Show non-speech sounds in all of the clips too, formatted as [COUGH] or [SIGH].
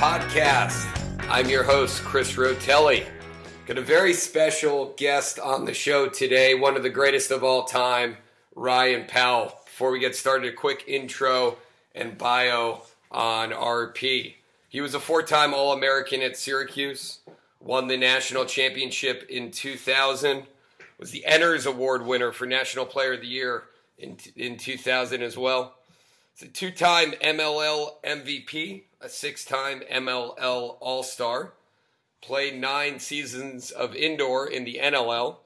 podcast. I'm your host, Chris Rotelli. Got a very special guest on the show today, one of the greatest of all time, Ryan Powell. Before we get started, a quick intro and bio on RP. He was a four time All American at Syracuse, won the national championship in 2000, was the Enners Award winner for National Player of the Year in, in 2000 as well. He's a two time MLL MVP, a six time MLL All Star, played nine seasons of indoor in the NLL,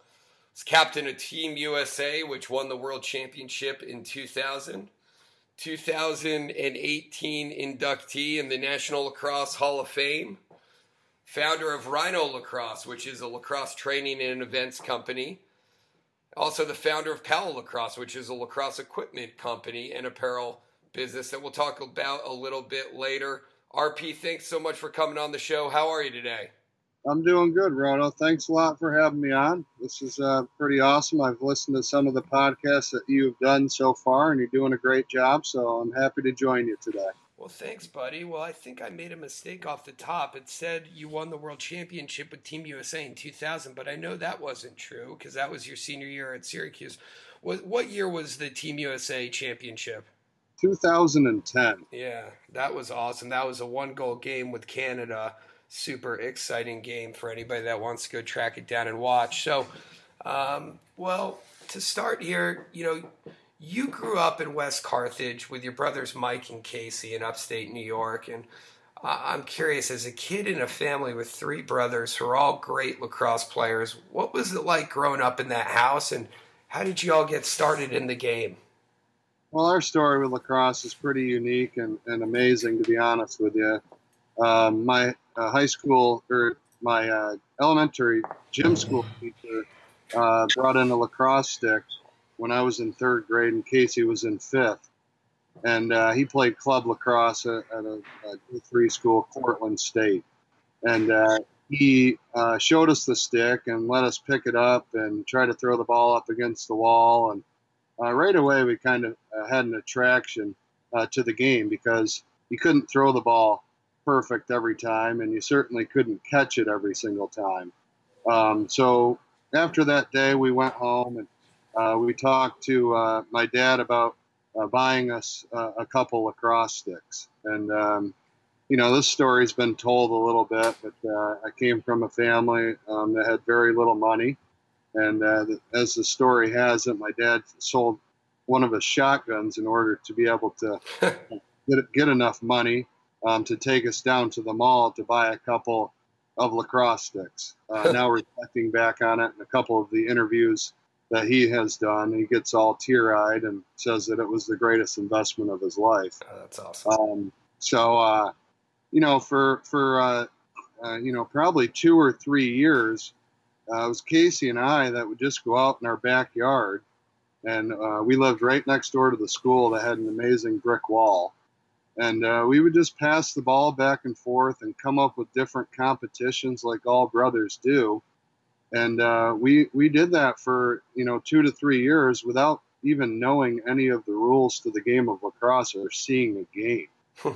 was captain of Team USA, which won the World Championship in 2000 2018 inductee in the National Lacrosse Hall of Fame, founder of Rhino Lacrosse, which is a lacrosse training and events company. Also, the founder of Powell Lacrosse, which is a lacrosse equipment company and apparel business that we'll talk about a little bit later. RP, thanks so much for coming on the show. How are you today? I'm doing good, Roto. Thanks a lot for having me on. This is uh, pretty awesome. I've listened to some of the podcasts that you've done so far, and you're doing a great job. So I'm happy to join you today. Well, thanks, buddy. Well, I think I made a mistake off the top. It said you won the World Championship with Team USA in 2000, but I know that wasn't true because that was your senior year at Syracuse. What, what year was the Team USA Championship? 2010. Yeah, that was awesome. That was a one goal game with Canada super exciting game for anybody that wants to go track it down and watch. So, um, well, to start here, you know, you grew up in West Carthage with your brothers Mike and Casey in upstate New York, and I'm curious, as a kid in a family with three brothers who are all great lacrosse players, what was it like growing up in that house, and how did you all get started in the game? Well, our story with lacrosse is pretty unique and, and amazing, to be honest with you. Um, my uh, high school or my uh, elementary gym school teacher uh, brought in a lacrosse stick when I was in third grade and Casey was in fifth. And uh, he played club lacrosse at, at a, a three school, Cortland State. And uh, he uh, showed us the stick and let us pick it up and try to throw the ball up against the wall. And right away, we kind of had an attraction to the game because you couldn't throw the ball perfect every time, and you certainly couldn't catch it every single time. Um, so after that day, we went home and uh, we talked to uh, my dad about uh, buying us uh, a couple lacrosse sticks. And, um, you know, this story's been told a little bit, but uh, I came from a family um, that had very little money. And uh, as the story has it, my dad sold one of his shotguns in order to be able to [LAUGHS] get, get enough money um, to take us down to the mall to buy a couple of lacrosse sticks. Uh, [LAUGHS] now reflecting back on it and a couple of the interviews that he has done, he gets all tear eyed and says that it was the greatest investment of his life. Oh, that's awesome. Um, so, uh, you know, for for uh, uh, you know probably two or three years, uh, it was Casey and I that would just go out in our backyard, and uh, we lived right next door to the school that had an amazing brick wall. And uh, we would just pass the ball back and forth and come up with different competitions like all brothers do. And uh, we we did that for you know two to three years without even knowing any of the rules to the game of lacrosse or seeing a game. [LAUGHS]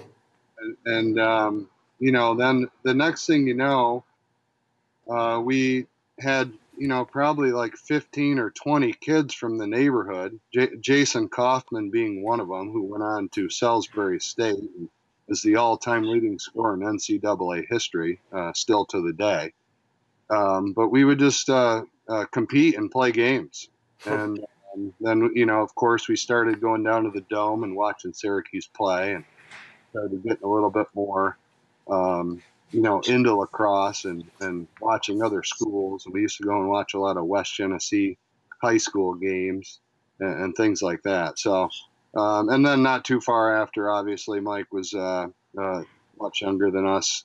And, and um, you know then the next thing you know uh, we had you know, probably like 15 or 20 kids from the neighborhood, J- Jason Coffman being one of them, who went on to Salisbury State and is the all time leading scorer in NCAA history, uh, still to the day. Um, but we would just uh, uh, compete and play games. [LAUGHS] And um, then, you know, of course, we started going down to the dome and watching Syracuse play and started getting a little bit more. Um, you know, into lacrosse and, and watching other schools. We used to go and watch a lot of West Genesee high school games and, and things like that. So, um, and then not too far after, obviously, Mike was uh, uh, much younger than us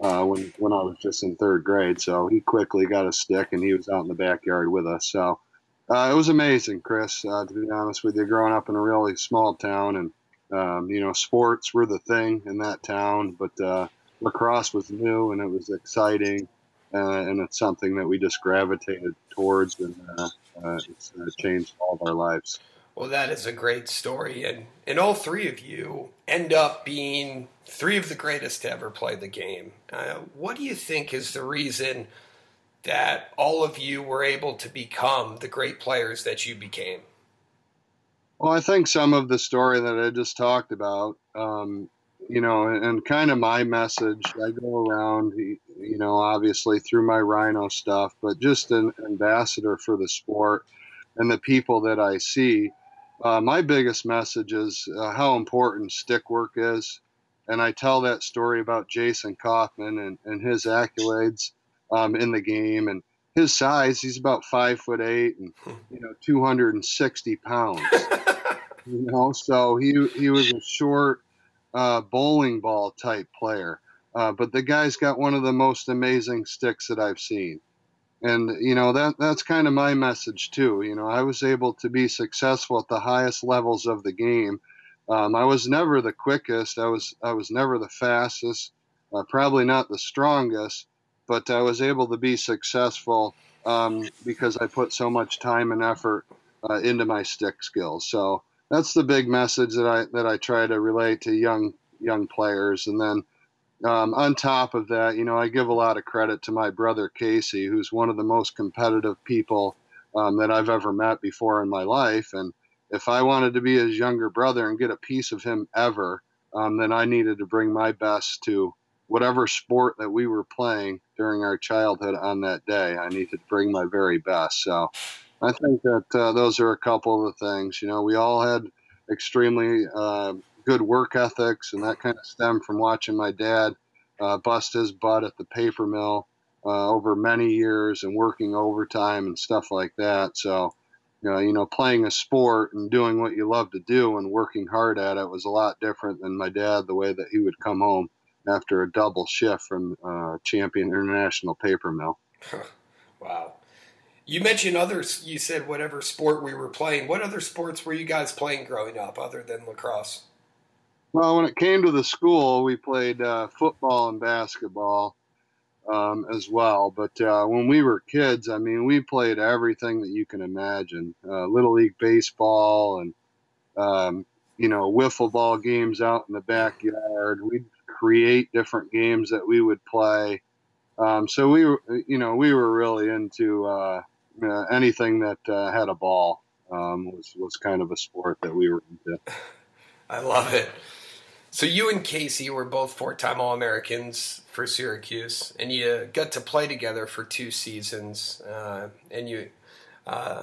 uh, when when I was just in third grade. So he quickly got a stick and he was out in the backyard with us. So uh, it was amazing, Chris. Uh, to be honest with you, growing up in a really small town and um, you know, sports were the thing in that town, but uh, lacrosse was new and it was exciting, uh, and it's something that we just gravitated towards, and uh, uh it's uh, changed all of our lives. Well, that is a great story, and and all three of you end up being three of the greatest to ever play the game. Uh, what do you think is the reason that all of you were able to become the great players that you became? Well, I think some of the story that I just talked about, um, you know, and, kind of my message, I go around, you know, obviously through my rhino stuff, but just an ambassador for the sport and the people that I see uh, my biggest message is uh, how important stick work is. And I tell that story about Jason Coffman and, and his accolades um, in the game and his size. He's about five foot eight and, you know, 260 pounds. [LAUGHS] you know, so he, he was a short uh, bowling ball type player. Uh, but the guy's got one of the most amazing sticks that I've seen. And you know that that's kind of my message too you know i was able to be successful at the highest levels of the game. Um, i was never the quickest i was i was never the fastest uh, probably not the strongest but i was able to be successful um, because i put so much time and effort uh, into my stick skills. So that's the big message that i that i try to relate to young young players and then um, on top of that, you know, I give a lot of credit to my brother Casey, who's one of the most competitive people um, that I've ever met before in my life. And if I wanted to be his younger brother and get a piece of him ever, um, then I needed to bring my best to whatever sport that we were playing during our childhood on that day. I needed to bring my very best. So I think that uh, those are a couple of the things. You know, we all had extremely uh, good work ethics, and that kind of stemmed from watching my dad uh, bust his butt at the paper mill uh, over many years and working overtime and stuff like that. So, you know, you know, playing a sport and doing what you love to do and working hard at it was a lot different than my dad. The way that he would come home after a double shift from uh, Champion International Paper Mill. [LAUGHS] wow. You mentioned others. You said whatever sport we were playing. What other sports were you guys playing growing up other than lacrosse? Well, when it came to the school, we played uh, football and basketball um, as well. But uh, when we were kids, I mean, we played everything that you can imagine uh, Little League baseball and, um, you know, wiffle ball games out in the backyard. We'd create different games that we would play. Um, so we were, you know, we were really into uh, anything that uh, had a ball um, was, was kind of a sport that we were into. I love it. So you and Casey were both four-time All-Americans for Syracuse, and you got to play together for two seasons. Uh, and you, uh,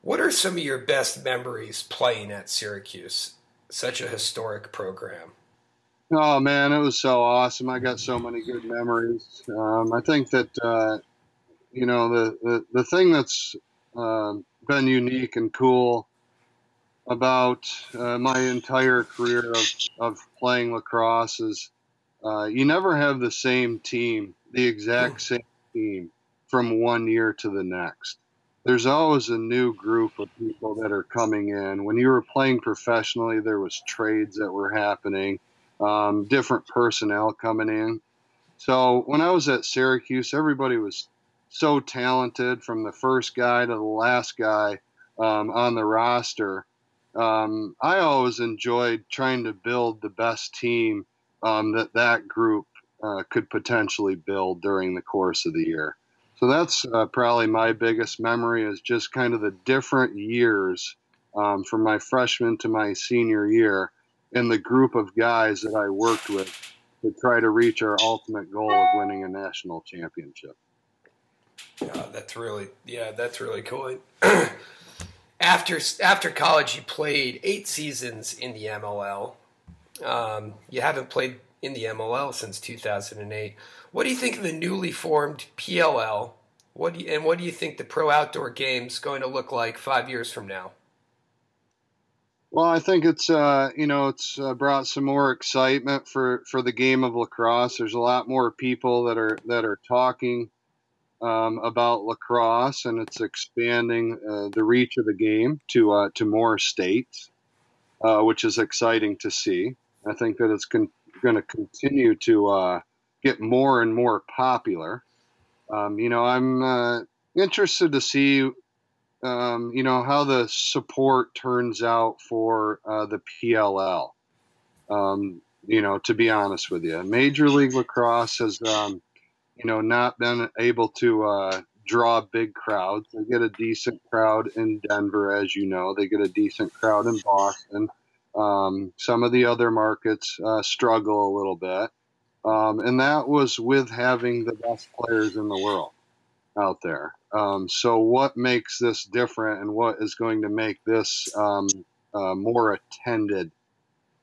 what are some of your best memories playing at Syracuse? Such a historic program. Oh man, it was so awesome! I got so many good memories. Um, I think that uh, you know the, the the thing that's uh, been unique and cool about uh, my entire career of, of playing lacrosse is uh, you never have the same team, the exact same team from one year to the next. There's always a new group of people that are coming in. When you were playing professionally, there was trades that were happening, um, different personnel coming in. So when I was at Syracuse, everybody was so talented from the first guy to the last guy um, on the roster um, I always enjoyed trying to build the best team um, that that group uh, could potentially build during the course of the year. So that's uh, probably my biggest memory is just kind of the different years um, from my freshman to my senior year and the group of guys that I worked with to try to reach our ultimate goal of winning a national championship. That's really yeah, that's really cool. [CLEARS THROAT] after after college, you played eight seasons in the MLL. Um, you haven't played in the MLL since 2008. What do you think of the newly formed PLL? What do you, and what do you think the pro outdoor game's going to look like five years from now? Well, I think it's uh, you know it's uh, brought some more excitement for, for the game of lacrosse. There's a lot more people that are that are talking um, about lacrosse, and it's expanding uh, the reach of the game to uh, to more states, uh, which is exciting to see. I think that it's con- going to continue to uh, get more and more popular. Um, you know, I'm uh, interested to see um, you know, how the support turns out for uh, the PLL. Um, you know, to be honest with you, Major League Lacrosse has, um, you know, not been able to uh, draw big crowds. They get a decent crowd in Denver, as you know. They get a decent crowd in Boston. Um, some of the other markets uh, struggle a little bit. Um, and that was with having the best players in the world out there. Um, so, what makes this different and what is going to make this um, uh, more attended,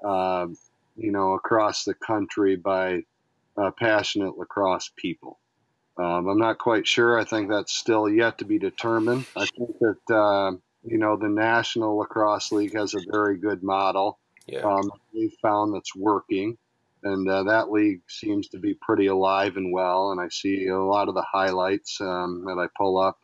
uh, you know, across the country by uh, passionate lacrosse people? Um, I'm not quite sure. I think that's still yet to be determined. I think that uh, you know the National Lacrosse League has a very good model. Yeah. Um, we found that's working, and uh, that league seems to be pretty alive and well. And I see a lot of the highlights um, that I pull up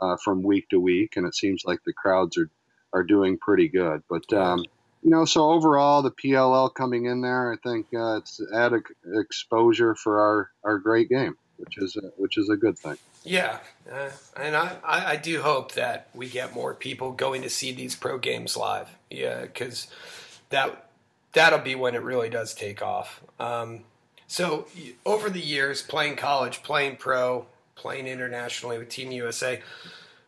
uh, from week to week, and it seems like the crowds are are doing pretty good. But um, you know, so overall, the PLL coming in there, I think uh, it's added exposure for our our great game which is a, which is a good thing. Yeah, uh, and I, I do hope that we get more people going to see these pro games live. Yeah, because that that'll be when it really does take off. Um, so over the years, playing college, playing pro, playing internationally with Team USA,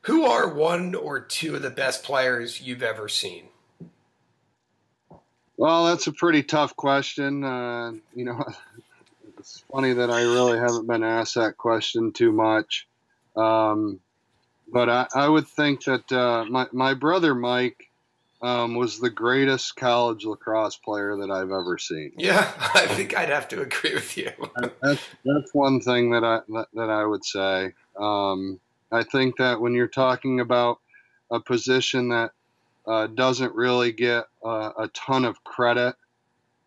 who are one or two of the best players you've ever seen? Well, that's a pretty tough question. Uh, you know, [LAUGHS] it's funny that I really haven't been asked that question too much. Um, but I, I, would think that uh, my, my brother Mike um, was the greatest college lacrosse player that I've ever seen. Yeah, [LAUGHS] I think I'd have to agree with you. [LAUGHS] that's, that's one thing that I that, that I would say. Um, I think that when you're talking about a position that uh, doesn't really get uh, a ton of credit,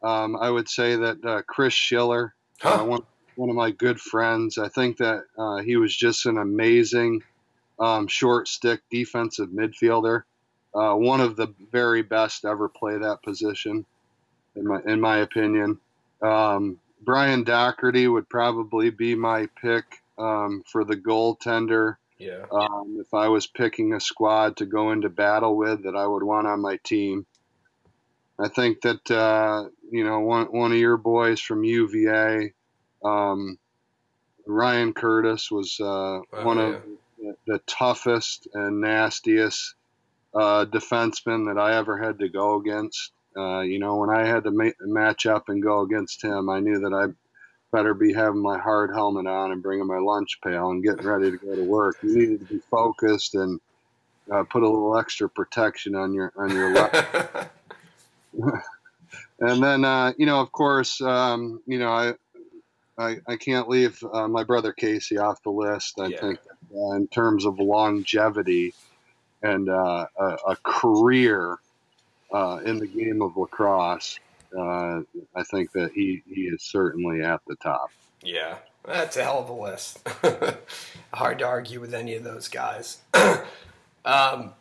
um, I would say that uh, Chris Schiller Huh. Uh, one, one of my good friends. I think that uh, he was just an amazing um, short stick defensive midfielder. Uh, one of the very best ever play that position, in my in my opinion. Um, Brian Dougherty would probably be my pick um, for the goaltender. Yeah. Um, if I was picking a squad to go into battle with that I would want on my team. I think that uh, you know one one of your boys from UVA, um, Ryan Curtis, was uh, oh, one yeah. of the, the, toughest and nastiest uh, defensemen that I ever had to go against. Uh, you know, when I had to ma- match up and go against him, I knew that I better be having my hard helmet on and bringing my lunch pail and getting ready to go to work. You needed to be focused and uh, put a little extra protection on your on your left. [LAUGHS] and then uh, you know, of course, um, you know, I, I, I can't leave uh, my brother Casey off the list. I yeah. think uh, in terms of longevity and uh, a, a, career uh, in the game of lacrosse, uh, I think that he he is certainly at the top. Yeah, that's a hell of a list. [LAUGHS] Hard to argue with any of those guys. [CLEARS THROAT] um,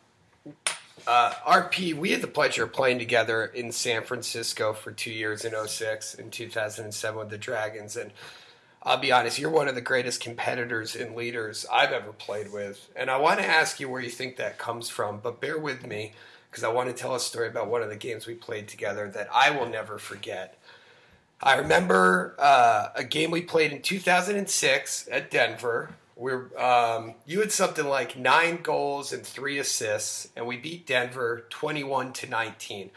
uh, RP, we had the pleasure of playing together in San Francisco for two years in 06 and 2007 with the Dragons. And I'll be honest, you're one of the greatest competitors and leaders I've ever played with. And I want to ask you where you think that comes from, but bear with me because I want to tell a story about one of the games we played together that I will never forget. I remember uh, a game we played in 2006 at Denver we're um, you had something like nine goals and three assists, and we beat Denver twenty-one to nineteen.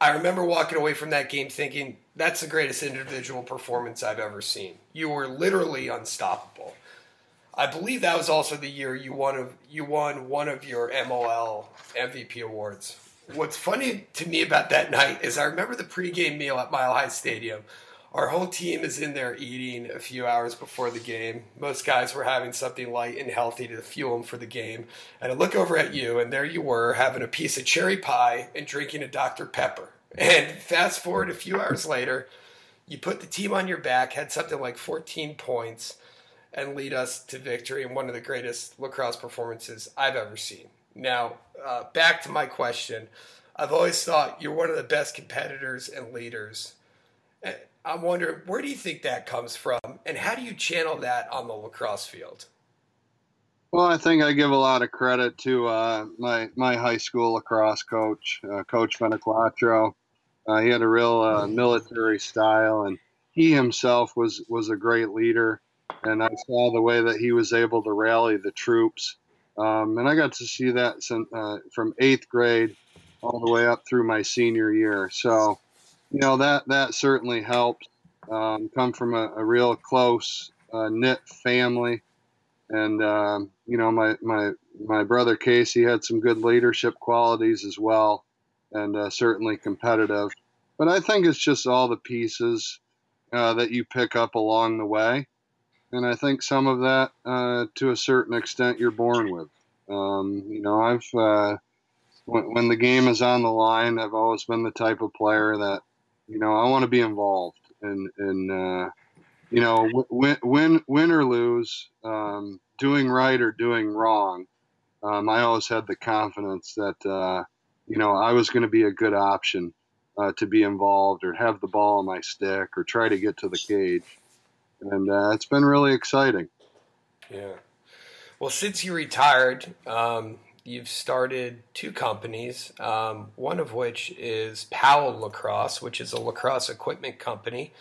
I remember walking away from that game thinking that's the greatest individual performance I've ever seen. You were literally unstoppable. I believe that was also the year you won of you won one of your MLL MVP awards. What's funny to me about that night is I remember the pregame meal at Mile High Stadium our whole team is in there eating a few hours before the game. Most guys were having something light and healthy to fuel them for the game. And I look over at you, and there you were having a piece of cherry pie and drinking a Dr. Pepper. And fast forward a few hours later, you put the team on your back, had something like 14 points, and lead us to victory in one of the greatest lacrosse performances I've ever seen. Now, uh, back to my question. I've always thought you're one of the best competitors and leaders I'm wondering where do you think that comes from, and how do you channel that on the lacrosse field? Well, I think I give a lot of credit to uh, my my high school lacrosse coach, uh, Coach Benaquatro. Uh, he had a real uh, military style, and he himself was was a great leader. And I saw the way that he was able to rally the troops, um, and I got to see that uh, from eighth grade all the way up through my senior year. So, you know that that certainly helped. Um, come from a, a real close uh, knit family and um, you know my my my brother Casey had some good leadership qualities as well, and uh, certainly competitive. But I think it's just all the pieces uh, that you pick up along the way, and I think some of that, uh, to a certain extent, you're born with. Um, you know, I've uh, when, when the game is on the line, I've always been the type of player that you know I want to be involved in in uh, you know, win, win, win or lose, um, doing right or doing wrong, um, I always had the confidence that, uh, you know, I was going to be a good option uh, to be involved or have the ball on my stick or try to get to the cage. And uh, it's been really exciting. Yeah. Well, since you retired, um, you've started two companies, um, one of which is Powell Lacrosse, which is a lacrosse equipment company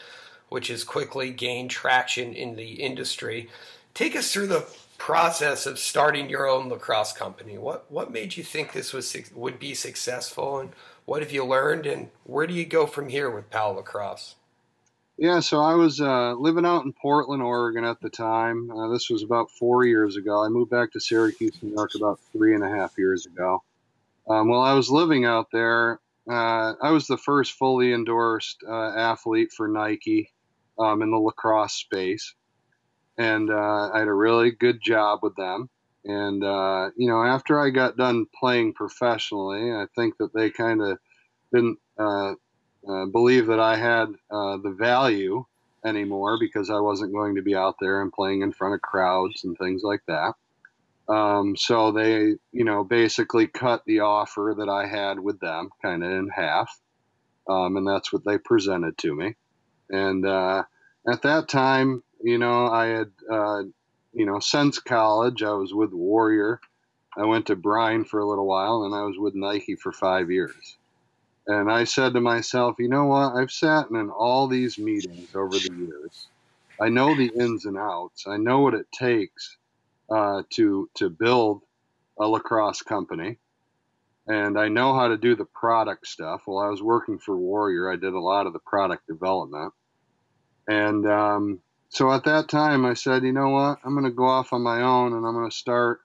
which has quickly gained traction in the industry. Take us through the process of starting your own lacrosse company. What what made you think this was would be successful, and what have you learned, and where do you go from here with Powell Lacrosse? Yeah, so I was uh, living out in Portland, Oregon at the time. Uh, this was about four years ago. I moved back to Syracuse, New York, about three and a half years ago. Um, while I was living out there, uh, I was the first fully endorsed uh, athlete for Nike um, in the lacrosse space, and uh, I had a really good job with them. And uh, you know, after I got done playing professionally, I think that they kind of didn't uh, believe that I had uh, the value anymore because I wasn't going to be out there and playing in front of crowds and things like that. Um, so they, you know, basically cut the offer that I had with them kind of in half. Um, and that's what they presented to me. And uh, at that time, you know, I had, uh, you know, since college, I was with Warrior. I went to Brine for a little while, and I was with Nike for five years. And I said to myself, you know what? I've sat in all these meetings over the years. I know the ins and outs. I know what it takes uh, to to build a lacrosse company, and I know how to do the product stuff. While I was working for Warrior, I did a lot of the product development. And um, so at that time, I said, you know what? I'm going to go off on my own and I'm going to start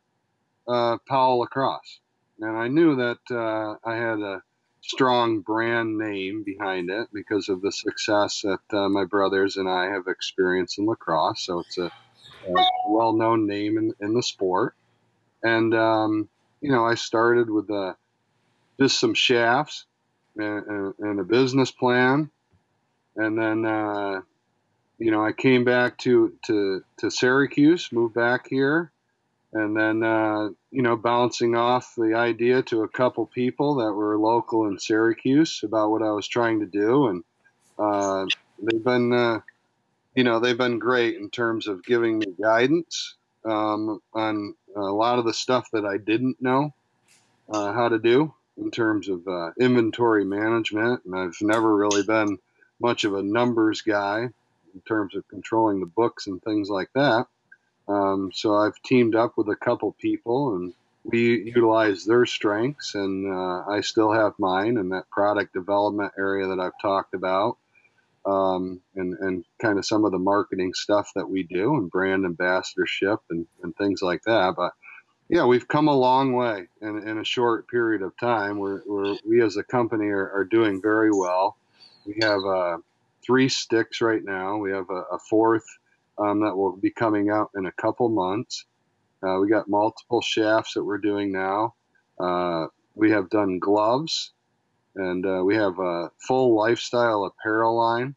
uh, Powell Lacrosse. And I knew that uh, I had a strong brand name behind it because of the success that uh, my brothers and I have experienced in lacrosse. So it's a, a well known name in, in the sport. And, um, you know, I started with uh, just some shafts and, and, a business plan. And then uh, you know, I came back to to to Syracuse, moved back here, and then uh, you know, bouncing off the idea to a couple people that were local in Syracuse about what I was trying to do, and uh, they've been, uh, you know, they've been great in terms of giving me guidance um, on a lot of the stuff that I didn't know uh, how to do in terms of uh, inventory management, and I've never really been much of a numbers guy in terms of controlling the books and things like that. Um, so I've teamed up with a couple people and we utilize their strengths and uh, I still have mine in that product development area that I've talked about. Um, and, and kind of some of the marketing stuff that we do and brand ambassadorship and, and things like that. But yeah, we've come a long way in, in a short period of time. We're, we're we as a company are, are doing very well. We have uh, three sticks right now. We have a, a fourth um, that will be coming out in a couple months. Uh, we got multiple shafts that we're doing now. Uh, we have done gloves, and uh, we have a full lifestyle apparel line,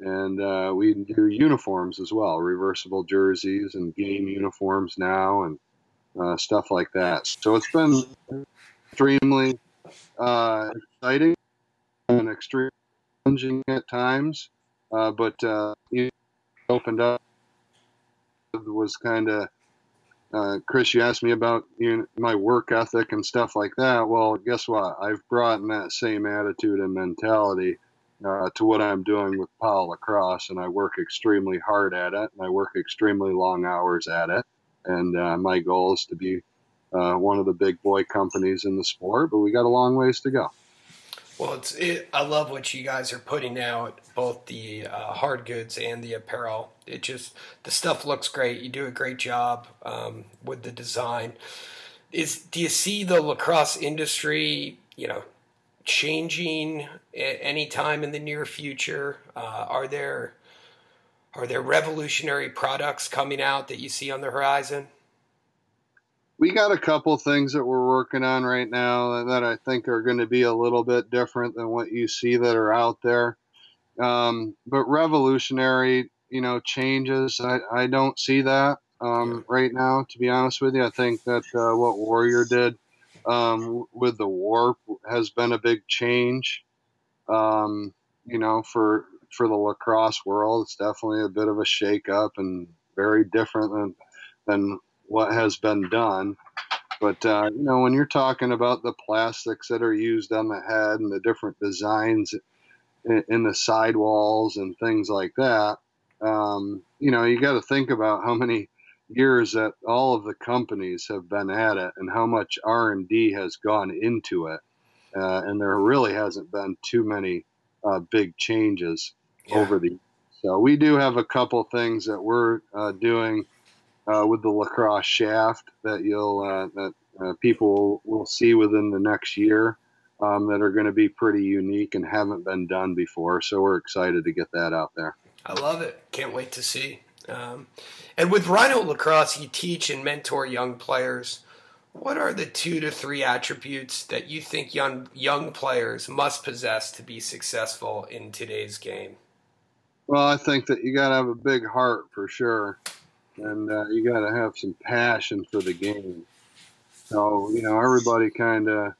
and uh, we do uniforms as well, reversible jerseys and game uniforms now, and uh, stuff like that. So it's been extremely uh, exciting and extremely challenging at times, but uh, opened up was kind of uh, Chris, you asked me about you know, my work ethic and stuff like that. Well, guess what? I've brought in that same attitude and mentality uh, to what I'm doing with Powell Lacrosse, and I work extremely hard at it, and I work extremely long hours at it. And uh, my goal is to be uh, one of the big boy companies in the sport, but we got a long ways to go. Well, it's it, I love what you guys are putting out, both the uh, hard goods and the apparel. It just the stuff looks great. You do a great job um, with the design. Is do you see the lacrosse industry, you know, changing at any time in the near future? Uh, are there are there revolutionary products coming out that you see on the horizon? We got a couple things that we're working on right now that I think are going to be a little bit different than what you see that are out there. Um, but revolutionary, you know, changes, I, I don't see that um, right now, to be honest with you. I think that uh, what Warrior did um, with the warp has been a big change, um, you know, for for the lacrosse world. It's definitely a bit of a shake up and very different than than what has been done. But uh, you know, when you're talking about the plastics that are used on the head and the different designs in, in the sidewalls and things like that, um, you know, you got to think about how many years that all of the companies have been at it and how much R and D has gone into it, uh, and there really hasn't been too many uh, big changes yeah. over the. So we do have a couple things that we're uh, doing uh, with the lacrosse shaft that you'll uh, that uh, people will see within the next year um, that are going to be pretty unique and haven't been done before. So we're excited to get that out there. I love it. Can't wait to see. Um, and with Rhino Lacrosse, you teach and mentor young players. What are the two to three attributes that you think young young players must possess to be successful in today's game? Well, I think that you got to have a big heart for sure and uh, you got to have some passion for the game. So you know, everybody kind of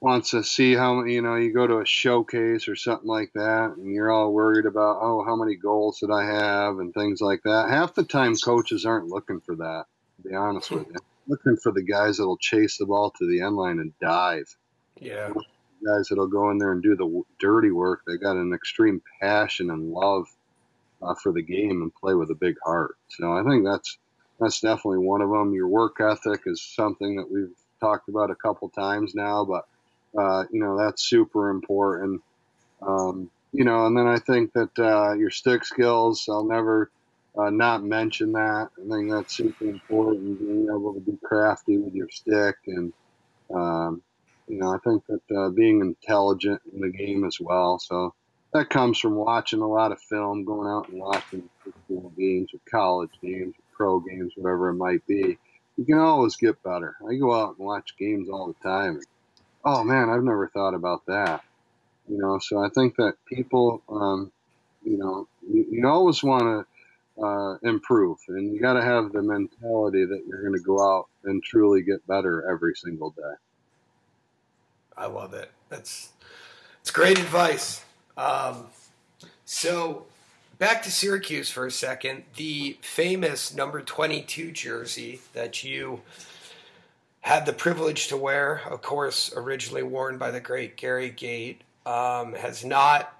wants to see how you know you go to a showcase or something like that, and you're all worried about oh how many goals did I have and things like that. Half the time, coaches aren't looking for that. To be honest with you, [LAUGHS] looking for the guys that'll chase the ball to the end line and dive. Yeah. Guys that'll go in there and do the dirty work. They got an extreme passion and love uh, for the game and play with a big heart. So I think that's that's definitely one of them. Your work ethic is something that we've talked about a couple times now, but uh, you know that's super important. Um, you know, and then I think that uh, your stick skills, I'll never uh, not mention that. I think that's super important. Being able to be crafty with your stick, and um, you know, I think that uh, being intelligent in the game as well. So that comes from watching a lot of film, going out and watching football games or college games or pro games, whatever it might be. You can always get better. I go out and watch games all the time. And, oh man, I've never thought about that. You know, so I think that people, um, you know, you, you always want to uh, improve, and you got to have the mentality that you're going to go out and truly get better every single day. I love it. That's it's great advice. Um, so back to Syracuse for a second. The famous number 22 jersey that you had the privilege to wear, of course, originally worn by the great Gary Gait, um, has not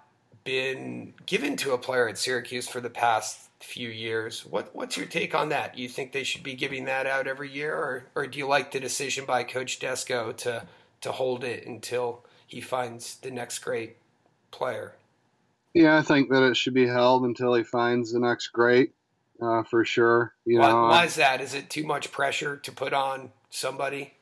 been given to a player at Syracuse for the past few years. What, what's your take on that? You think they should be giving that out every year, or, or do you like the decision by Coach Desko to to hold it until he finds the next great player. Yeah, I think that it should be held until he finds the next great, uh, for sure. You why, know, why is that? Is it too much pressure to put on somebody?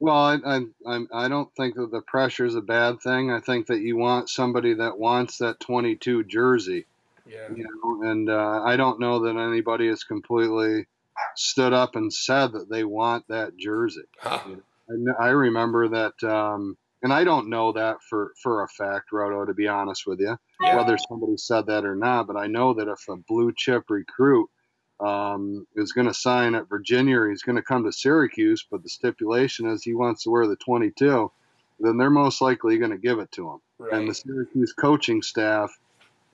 Well, I, I, I don't think that the pressure is a bad thing. I think that you want somebody that wants that 22 jersey. Yeah. You know, and uh, I don't know that anybody has completely stood up and said that they want that jersey. Huh. I, I remember that um, and I don't know that for for a fact, Roto. To be honest with you, yeah. whether somebody said that or not, but I know that if a blue chip recruit um, is going to sign at Virginia, or he's going to come to Syracuse, but the stipulation is he wants to wear the 22, then they're most likely going to give it to him. Right. And the Syracuse coaching staff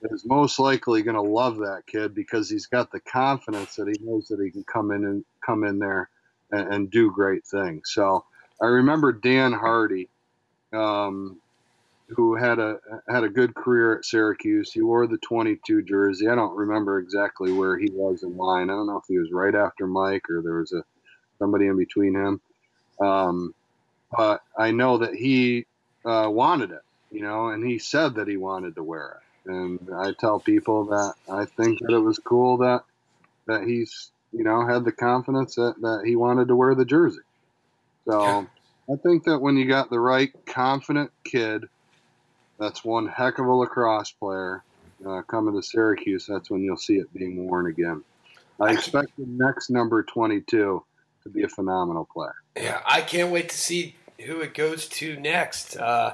is most likely going to love that kid because he's got the confidence that he knows that he can come in and come in there and, and do great things. So I remember Dan Hardy, um, who had a had a good career at Syracuse. He wore the 22 jersey. I don't remember exactly where he was in line. I don't know if he was right after Mike or there was a somebody in between him. Um, but I know that he uh, wanted it, you know, and he said that he wanted to wear it. And I tell people that I think that it was cool that that he's you know had the confidence that, that he wanted to wear the jersey. So. I think that when you got the right confident kid, that's one heck of a lacrosse player uh, coming to Syracuse. That's when you'll see it being worn again. I expect the next number 22 to be a phenomenal player. Yeah, I can't wait to see who it goes to next. Uh,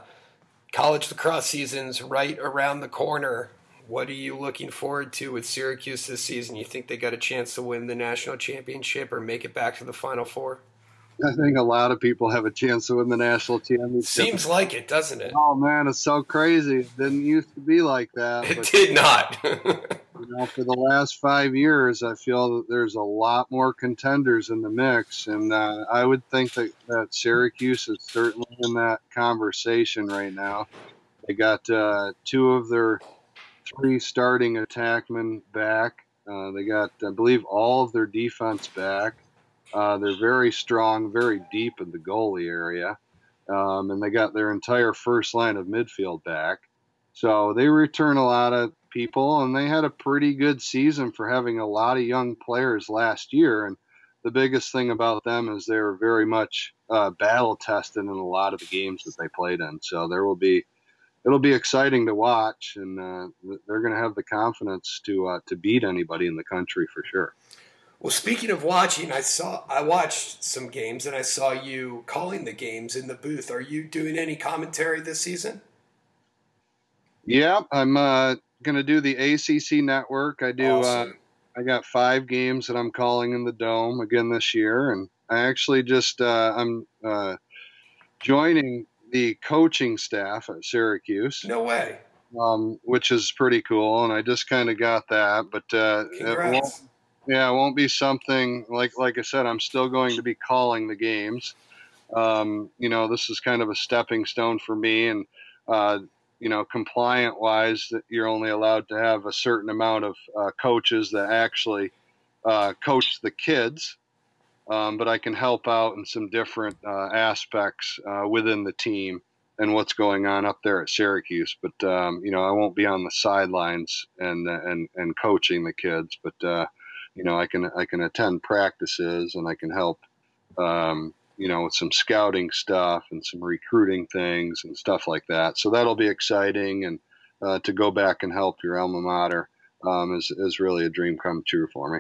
college lacrosse season's right around the corner. What are you looking forward to with Syracuse this season? You think they got a chance to win the national championship or make it back to the Final Four? I think a lot of people have a chance to win the national championship. Seems like it, doesn't it? Oh man, it's so crazy. It didn't used to be like that. It did not. [LAUGHS] you know, for the last five years, I feel that there's a lot more contenders in the mix, and uh, I would think that, that Syracuse is certainly in that conversation right now. They got uh, two of their three starting attackmen back. Uh, they got, I believe, all of their defense back. Uh, they're very strong, very deep in the goalie area. Um, and they got their entire first line of midfield back. So they return a lot of people, and they had a pretty good season for having a lot of young players last year. And the biggest thing about them is they were very much uh, battle tested in a lot of the games that they played in. So there will be, it'll be exciting to watch, and uh, they're going to have the confidence to uh, to beat anybody in the country for sure. Well, speaking of watching, I saw I watched some games and I saw you calling the games in the booth. Are you doing any commentary this season? Yeah, I'm uh, going to do the ACC network. I do. Uh, awesome. Uh, I got five games that I'm calling in the dome again this year, and I actually just uh, I'm uh, joining the coaching staff at Syracuse. No way. Um, which is pretty cool, and I just kind of got that, but uh, Congrats. Yeah, it won't be something like like I said. I'm still going to be calling the games. Um, you know, this is kind of a stepping stone for me, and uh, you know, compliant wise, that you're only allowed to have a certain amount of uh, coaches that actually uh, coach the kids. Um, but I can help out in some different uh, aspects uh, within the team and what's going on up there at Syracuse. But um, you know, I won't be on the sidelines and and and coaching the kids, but uh, you know, I can I can attend practices and I can help, um, you know, with some scouting stuff and some recruiting things and stuff like that. So that'll be exciting, and uh, to go back and help your alma mater um, is is really a dream come true for me.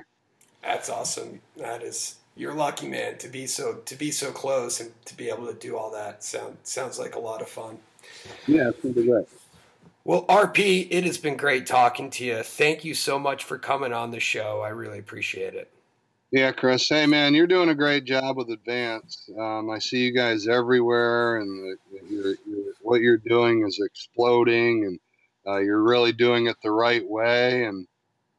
That's awesome. That is you're lucky, man, to be so to be so close and to be able to do all that. Sound sounds like a lot of fun. Yeah, it's great. Well, RP, it has been great talking to you. Thank you so much for coming on the show. I really appreciate it. Yeah, Chris. Hey, man, you're doing a great job with Advance. Um, I see you guys everywhere, and the, you're, you're, what you're doing is exploding, and uh, you're really doing it the right way. And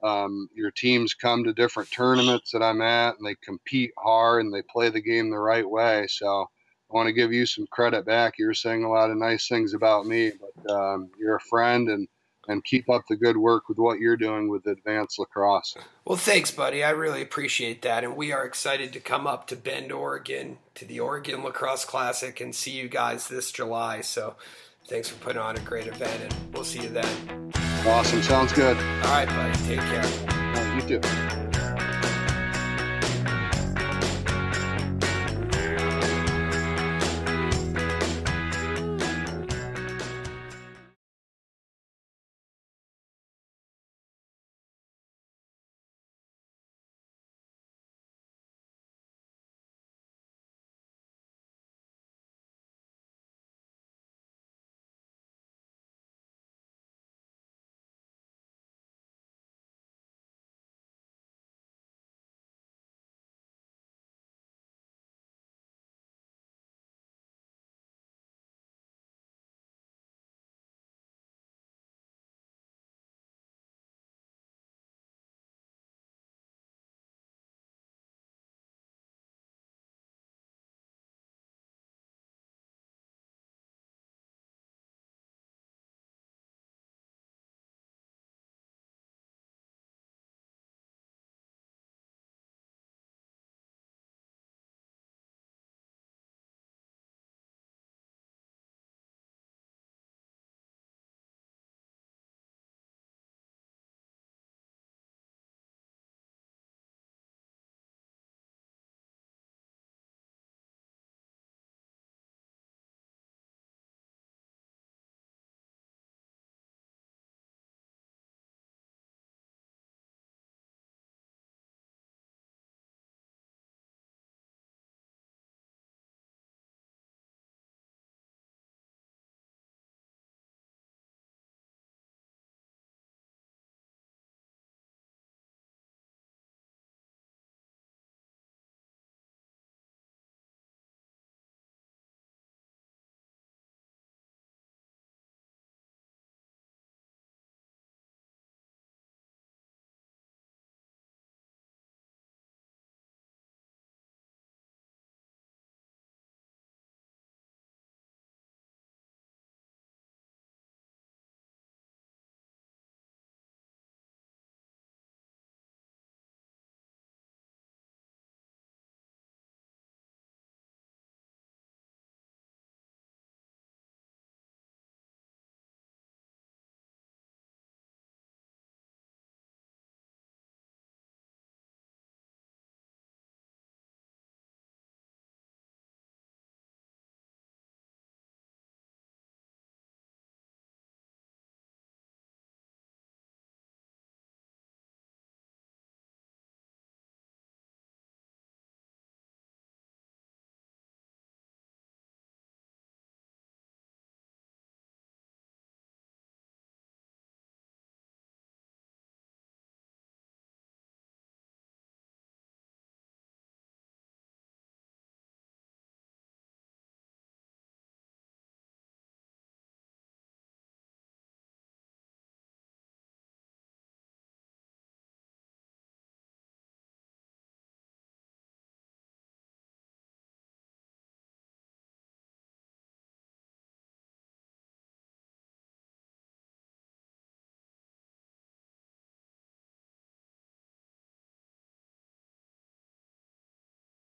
um, your teams come to different tournaments that I'm at, and they compete hard, and they play the game the right way. So I want to give you some credit back. You're saying a lot of nice things about me, but um, you're a friend and and keep up the good work with what you're doing with advanced lacrosse. Well, thanks, buddy. I really appreciate that. And we are excited to come up to Bend, Oregon, to the Oregon Lacrosse Classic and see you guys this July. So thanks for putting on a great event, and we'll see you then. Awesome. Sounds good. All right, buddy. Take care. you too.